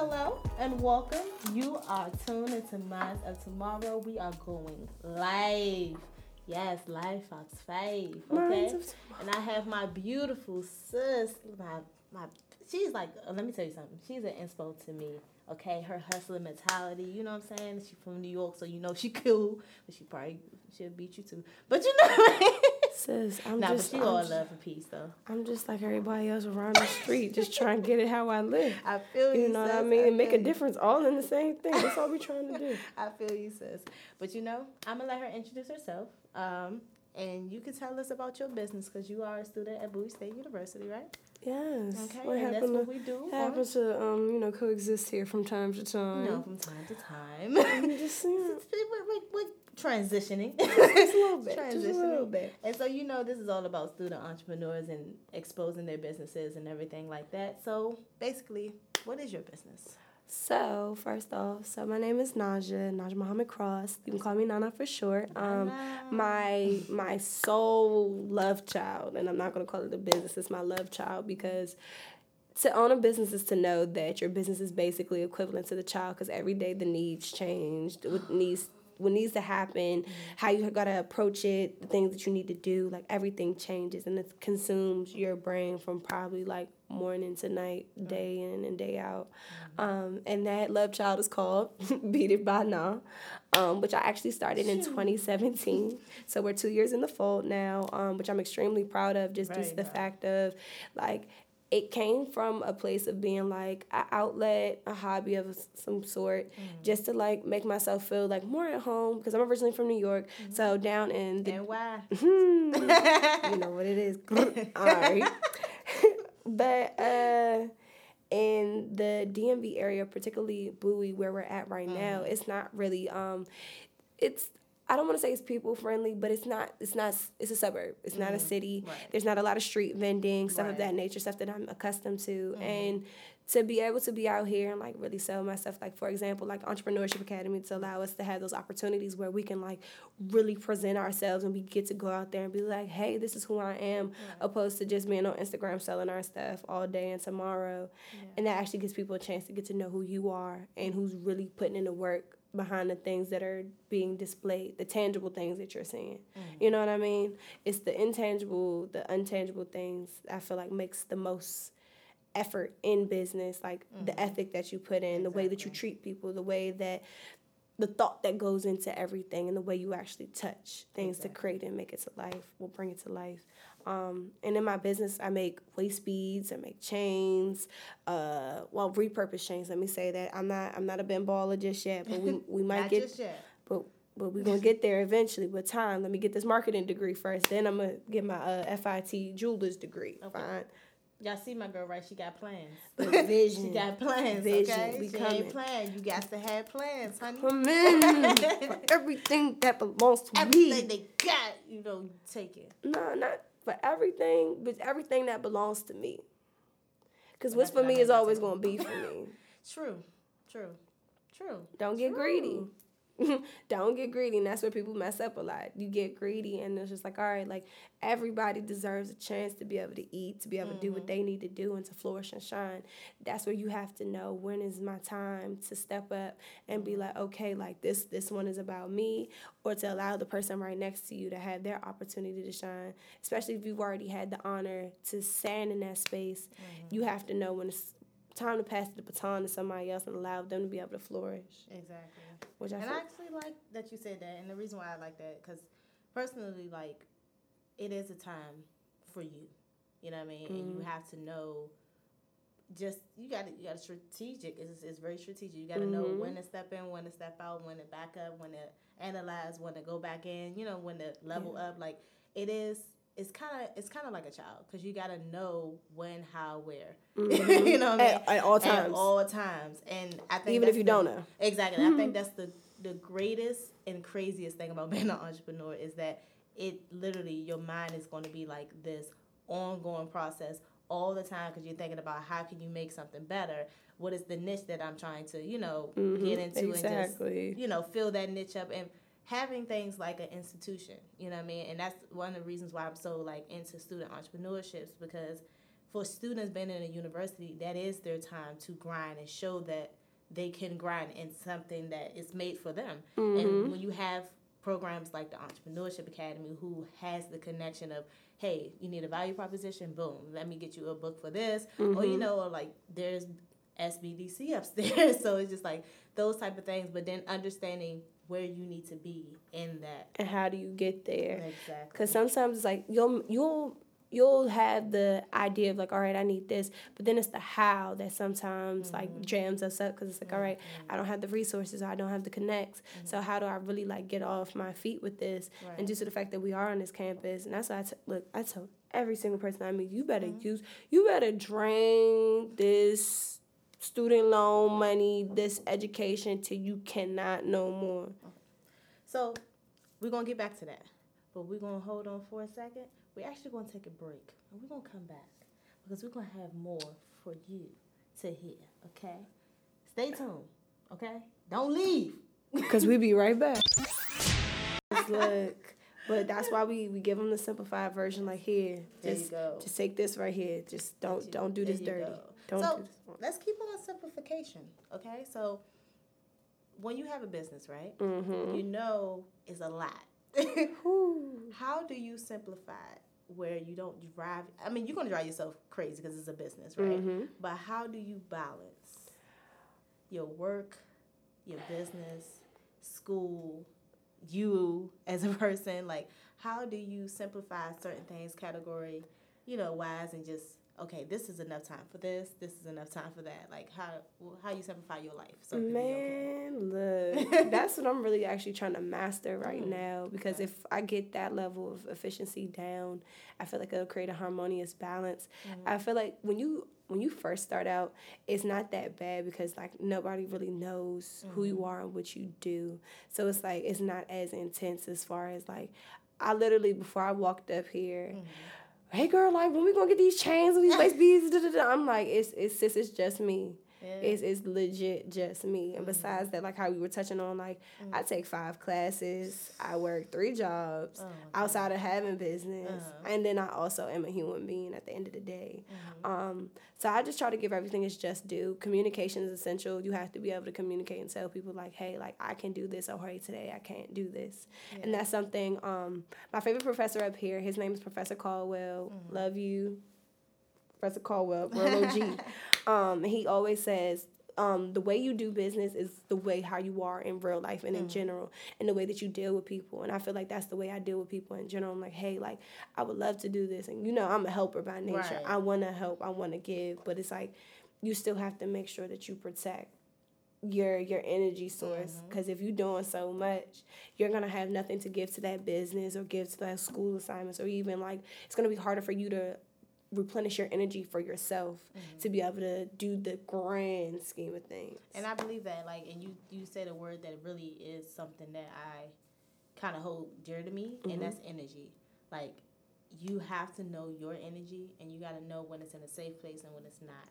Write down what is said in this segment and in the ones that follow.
hello, and welcome. You are tuned into Minds of Tomorrow. We are going live. Yes, live Fox 5. Okay. And I have my beautiful sis, my my she's like uh, let me tell you something. She's an inspo to me. Okay, her hustler mentality, you know what I'm saying? She's from New York, so you know she cool, but she probably she'll beat you too. But you know Sis, I'm nah, just. but I'm all just- love and peace though. I'm just like everybody else around the street, just trying to get it how I live. I feel you. You know what I mean? And make a you. difference all in the same thing. That's all we're trying to do. I feel you, sis. But you know, I'm gonna let her introduce herself. Um, and you can tell us about your business because you are a student at Bowie State University, right? Yes. Okay, what and that's happened what to we do. happens to um, you know, coexist here from time to time. you know, from time to time. I'm just saying. we're, we're transitioning. Just a little bit. Just a Transitioning. little bit. And so you know this is all about student entrepreneurs and exposing their businesses and everything like that. So basically, what is your business? So first off, so my name is Naja, Naja Muhammad Cross. You can call me Nana for short. Um, my my soul love child, and I'm not gonna call it a business. It's my love child because to own a business is to know that your business is basically equivalent to the child because every day the needs change. Needs what needs to happen, how you gotta approach it, the things that you need to do, like everything changes and it consumes your brain from probably like morning to night, day in and day out. Um, and that love child is called Beaded By Na, um, which I actually started in 2017. So we're two years in the fold now, um, which I'm extremely proud of just due to the fact of like it came from a place of being like an outlet, a hobby of some sort, just to like make myself feel like more at home because I'm originally from New York. So down in the And why? you know what it is. All right. but uh in the DMV area, particularly Bowie, where we're at right now, it's not really um it's I don't want to say it's people friendly, but it's not it's not it's a suburb. It's not a mm-hmm. city. Right. There's not a lot of street vending, stuff Right. of that nature, stuff that I'm accustomed to. Mm-hmm. And to be able to be out here and like really sell my stuff, like for example, like Entrepreneurship Academy to allow us to have those opportunities where we can like really present ourselves and we get to go out there and be like, hey, this is who I am, opposed to just being on Instagram selling our stuff all day and tomorrow. And that actually gives people a chance to get to know who you are and mm-hmm. who's really putting in the work behind the things that are being displayed, the tangible things that you're seeing. Mm. You know what I mean? It's the intangible, the untangible things I feel like makes the most effort in business, like the mm. ethic that you put in, the way that you treat people, the way that the thought that goes into everything and the way you actually touch things to create and make it to life will bring it to life. Um, and in my business, I make waist beads, I make chains, uh, well, repurpose chains. Let me say that I'm not I'm not a bin baller just yet, but we we might get just yet. but but we're gonna get there eventually with time. Let me get this marketing degree first, then I'm gonna get my uh, FIT jeweler's degree. Fine. Y'all see my girl, right? She got plans. Vision. she got plans. Vision. Okay, We she coming. ain't. You got to have plans, honey. Come in for everything that belongs to me. Everything they got, you know, take it. No, not for everything, but everything that belongs to me. Because what's for me is always gonna be for me. True, true, true. Don't get greedy. Don't get greedy. And that's where people mess up a lot. You get greedy, and it's just like, all right, like everybody deserves a chance to be able to eat, to be able to do what mm-hmm. they need to do, and to flourish and shine. That's where you have to know when is my time to step up and be like, okay, like this, this one is about me, or to allow the person right next to you to have their opportunity to shine. Especially if you've already had the honor to stand in that space, mm-hmm. you have to know when it's time to pass the baton to somebody else and allow them to be able to flourish. Exactly. Which I And feel I actually like that you said that, and the reason why I like that, because personally, like, it is a time for you. You know what I mean? And you mm-hmm. have to know. Just you got to you got to strategic. It's, it's very strategic. You got to know mm-hmm. when to step in, when to step out, when to back up, when to analyze, when to go back in. You know, when to level up. Like it is. It's kind of it's kind of like a child because you got to know when, how, where. Mm-hmm. you know what I mean? At- at all At times. all times, and I think Even if you the- don't know. Exactly. I think mm-hmm. that's the the greatest and craziest thing about being an entrepreneur is that it literally your mind is going to be like this ongoing process all the time because you're thinking about how can you make something better. What is the niche that I'm trying to you know get mm-hmm. into and exactly. just you know fill that niche up and having things like an institution. You know what I mean? And that's one of the reasons why I'm so like into student entrepreneurships because for students being in a university, that is their time to grind and show that they can grind in something that is made for them. Mm-hmm. And when you have programs like the Entrepreneurship Academy, who has the connection of, hey, you need a value proposition, boom, let me get you a book for this, Mm-hmm. or you know, or like there's SBDC upstairs, so it's just like those type of things. But then understanding where you need to be in that. and how do you get there? Exactly. Because sometimes it's like you'll you'll you'll have the idea of like, all right, I need this, but then it's the how that sometimes Mm-hmm. like jams us up because it's like, all right, I don't have the resources, I don't have the connects. So how do I really like get off my feet with this? Mm-hmm. Right. And due to the fact that we are on this campus, and that's why I t- look, I tell every single person I meet, you better Mm-hmm. use, you better drain this student loan money, this education till you cannot no more. So we're gonna get back to that, but we're gonna hold on for a second. We're actually gonna take a break, and we're gonna come back because we're gonna have more for you to hear. Okay, stay tuned. Okay, don't leave. Cause we be right back. Look, but that's why we, we give them the simplified version. Like here, There you just go. just take this right here. Just don't you- don't do this dirty. go. Don't So let's keep on simplification. Okay, so when you have a business, right, Mm-hmm. you know it's a lot. How do you simplify where you don't drive? I mean, you're gonna drive yourself crazy because it's a business, right? Mhm. But how do you balance your work, your business, school, you as a person? Like, how do you simplify certain things, category, you know, wise, and just okay, this is enough time for this, this is enough time for that. Like, how how you simplify your life? So be okay. Man, look, that's what I'm really actually trying to master right Mm, now. Because okay. if I get that level of efficiency down, I feel like it'll create a harmonious balance. Mm-hmm. I feel like when you when you first start out, it's not that bad because like nobody really knows who Mm-hmm. you are and what you do. So it's like it's not as intense as far as like I literally before I walked up here. Mm-hmm. Hey girl, like when we gonna get these chains and these lace beads? I'm like, it's it's sis, it's just me Yeah. it's, it's legit just me. And besides that, like how we were touching on, like Mm-hmm. I take five classes, I work three jobs Oh, outside of having business, Uh-huh. and then I also am a human being at the end of the day. Mm-hmm. Um, so I just try to give everything its just due. Communication is essential. You have to be able to communicate and tell people like, hey, like I can do this, or hey, today I can't do this, and that's something. Um, my favorite professor up here, his name is Professor Caldwell. Mm-hmm. Love you. Professor Caldwell, real OG. um, he always says, um, the way you do business is the way how you are in real life and in general, and the way that you deal with people. And I feel like that's the way I deal with people in general. I'm like, hey, like I would love to do this, and you know, I'm a helper by nature. Right. I want to help, I want to give, but it's like you still have to make sure that you protect your your energy source because if you're doing so much you're gonna have nothing to give to that business or give to that school assignments or even like it's gonna be harder for you to replenish your energy for yourself to be able to do the grand scheme of things And I believe that, like, and you you said a word that really is something that I kind of hold dear to me, and that's energy. Like, you have to know your energy, and you got to know when it's in a safe place and when it's not.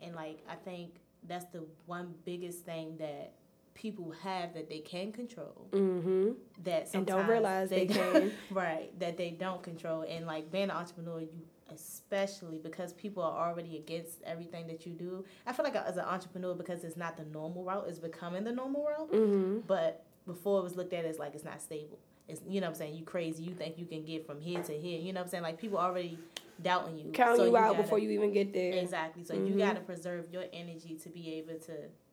And like, I think that's the one biggest thing that people have that they can control. mm-hmm That And don't realize they can. right that they don't control. And like being an entrepreneur, you especially because people are already against everything that you do. I feel like as an entrepreneur, because it's not the normal route, it's becoming the normal route. mm-hmm But before it was looked at as like it's not stable. It's you know what I'm saying. You crazy. You think you can get from here to here. You know what I'm saying. Like people already doubting you, counting So you, out gotta- before you even get there Exactly. So you Mhm. got to preserve your energy to be able to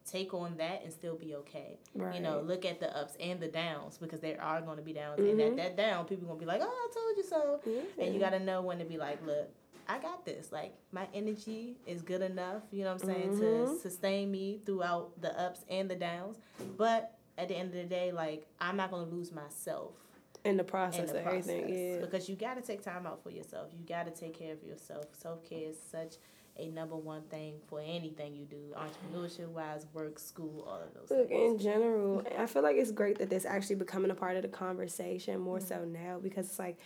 take on that and still be okay. right You know, look at the ups and the downs because there are going to be downs, and Mhm. at that down, people are going to be like, "Oh, I told you so." Yeah. And you got to know when to be like, "Look, I got this. Like my energy is good enough. You know what I'm saying to Mhm. sustain me throughout the ups and the downs. But at the end of the day, like I'm not going to lose myself." in the in process the of process everything yeah because you got to take time out for yourself. You got to take care of yourself. Self care is such a number one thing for anything you do, entrepreneurship wise, work, school, all of those Look, things. in general, I feel like it's great that this actually becoming a part of the conversation more so mm-hmm. now because it's like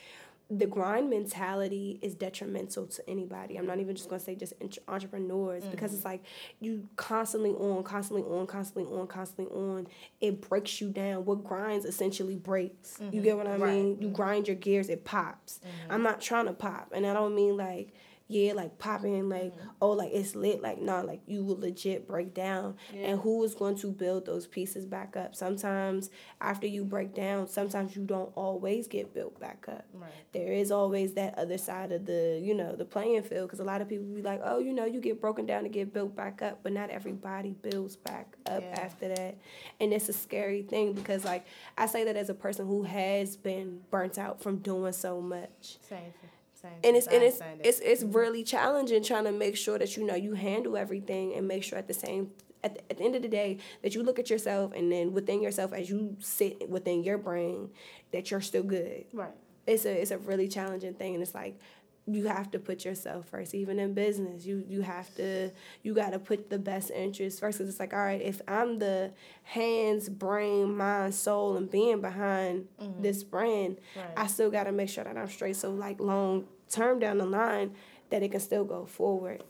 the grind mentality is detrimental to anybody. I'm not even just gonna say just entre- entrepreneurs because it's mm-hmm. like you constantly on, constantly on, constantly on, constantly on. It breaks you down. What grinds essentially breaks. You mm-hmm. get what I Right. mean? You grind your gears, it pops. I'm not trying to pop, and I don't mean like yeah, like popping, like mm-hmm. oh, like it's lit. Like nah, like you will legit break down, yeah. and who is going to build those pieces back up? Sometimes after you break down, sometimes you don't always get built back up. Right. There is always that other side of the you know the playing field because a lot of people be like, oh, you know, you get broken down to get built back up, but not everybody builds back up yeah. after that, and it's a scary thing because like I say that as a person who has been burnt out from doing so much. Same same. And it's and it's it's it's mm-hmm. really challenging trying to make sure that you know you handle everything and make sure at the same at the, at the end of the day that you look at yourself and then within yourself as you sit within your brain that you're still good. Right. It's a it's a really challenging thing and it's like you have to put yourself first. Even in business you you have to you got to put the best interest first. Because it's like all right if i'm the hands brain mind soul and being behind mm-hmm. this brand right. i still got to make sure that i'm straight. So like long term down the line that it can still go forward.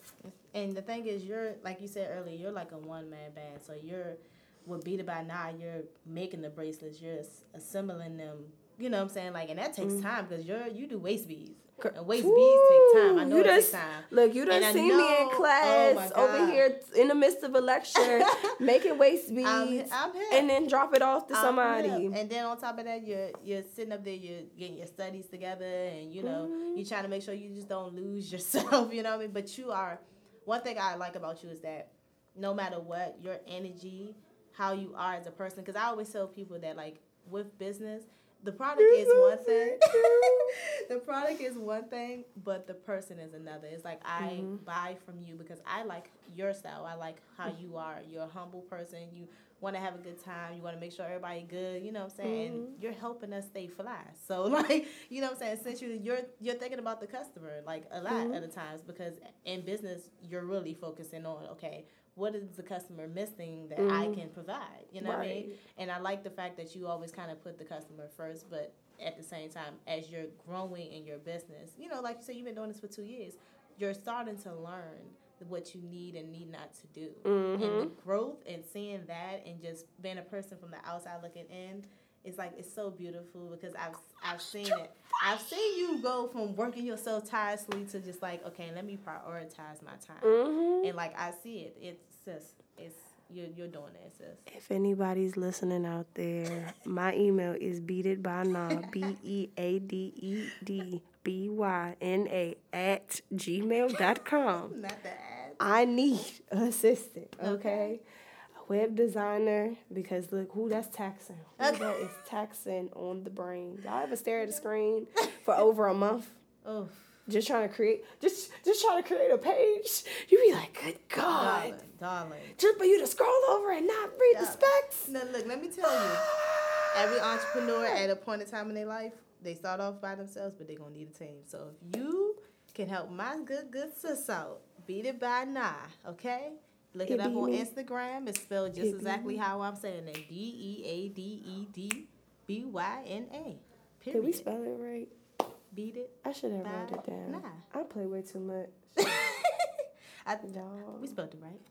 And the thing is you're like you said earlier you're like a one-man band. So you're with Beaded By Na you're making the bracelets you're assembling them. You know what i'm saying? Like and that takes mm-hmm. time because you're you do waist beads and waist beads take time. I know you it takes time. Look, you done seen me in class oh over here in the midst of a lecture making waist beads, I'm, I'm and then drop it off to I'm somebody. Hip. And then on top of that, you're you're sitting up there, you're getting your studies together, and you know mm-hmm. you're trying to make sure you just don't lose yourself. You know what I mean? But you are. One thing I like about you is that no matter what, your energy, how you are as a person. Because I always tell people that like with business the product is one thing. the product is one thing, but the person is another. It's like I mm-hmm. buy from you because I like your style. I like how you are. You're a humble person. You want to have a good time. You want to make sure everybody good. You know what I'm saying? Mm-hmm. You're helping us stay fly. So like, you know what I'm saying? Since you you're you're thinking about the customer like a lot mm-hmm. of the times because in business you're really focusing on okay what is the customer missing that mm-hmm. I can provide? You know right. what I mean? And I like the fact that you always kind of put the customer first, but at the same time, as you're growing in your business, you know, like you said, you've been doing this for two years, you're starting to learn what you need and need not to do. Mm-hmm. And the growth and seeing that and just being a person from the outside looking in it's like it's so beautiful because I've I've seen it. I've seen you go from working yourself tirelessly to just like okay, let me prioritize my time, mm-hmm. and like I see it. It's just it's you're you're doing it, sis. If anybody's listening out there, my email is beaded by na b e a d e d b y n a at gmail.com. Not the ad. I need assistant. Okay. okay web designer because look who that's taxing. Who that is taxing on the brain. Y'all ever stare at the screen for over a month? Oh. Just trying to create just just trying to create a page. You be like, good God. Darling, darling. Just for you to scroll over and not read darling. the specs. Now look, let me tell you. Every entrepreneur at a point in time in their life, they start off by themselves, but they're gonna need a team. So if you can help my good good sis out, beaded by na, okay? Look it, it up on Instagram. It's spelled just exactly how I'm saying it. D E A D E D B Y N A. Did we spell it right? Beat it. I should have wrote it down. Nah. I play way too much. I, no. We spelled it right.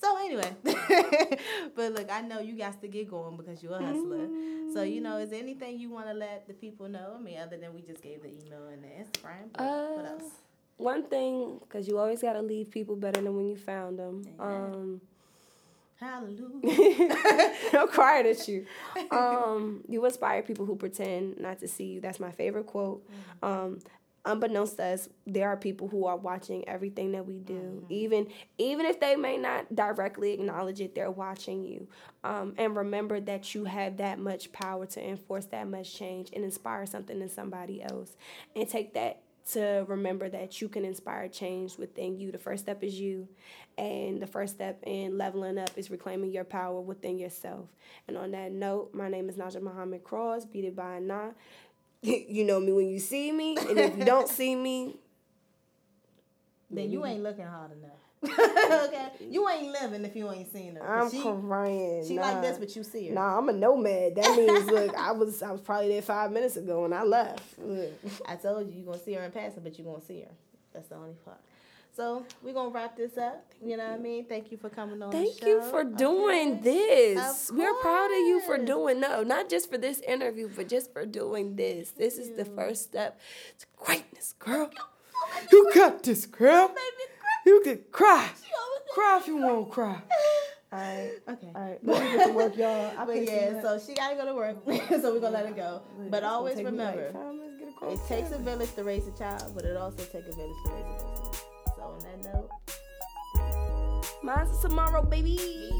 So anyway, but look, I know you got to get going because you're a hustler. Mm-hmm. So you know, is there anything you want to let the people know? I mean, other than we just gave the email and the Instagram. Uh, what else? One thing, because you always got to leave people better than when you found them. Um, Hallelujah. I'm crying at you. Um, you inspire people who pretend not to see you. That's my favorite quote. Mm-hmm. Um, unbeknownst to us, there are people who are watching everything that we do. Mm-hmm. Even even if they may not directly acknowledge it, they're watching you. Um, and remember that you have that much power to enforce that much change and inspire something in somebody else. And take that to remember that you can inspire change within you. The first step is you, and the first step in leveling up is reclaiming your power within yourself. And on that note, my name is Naja Muhammad Cross, beaded by Na. You know me when you see me, and if you don't see me, then you ain't looking hard enough. okay, mm-hmm. you ain't living if you ain't seen her. I'm she, crying. She nah. like this, but you see her. Nah, I'm a nomad. That means look, I was I was probably there five minutes ago and I left. I told you you gonna see her in passing, but you gonna see her. That's the only part. So we're gonna wrap this up. You know what I mean? Thank you for coming on. Thank you for doing okay. this. We're proud of you for doing no, not just for this interview, but just for doing this. This is the first step to greatness, girl. You got this, girl. You can cry. Cry if you want to cry. All right. Okay. All right. Let's get to work, y'all. I But yeah, so she gotta go to work, so we're gonna let her go. But always remember, it takes a village to raise a child, but it also takes a village to raise a business. So on that note, Mine's tomorrow, baby.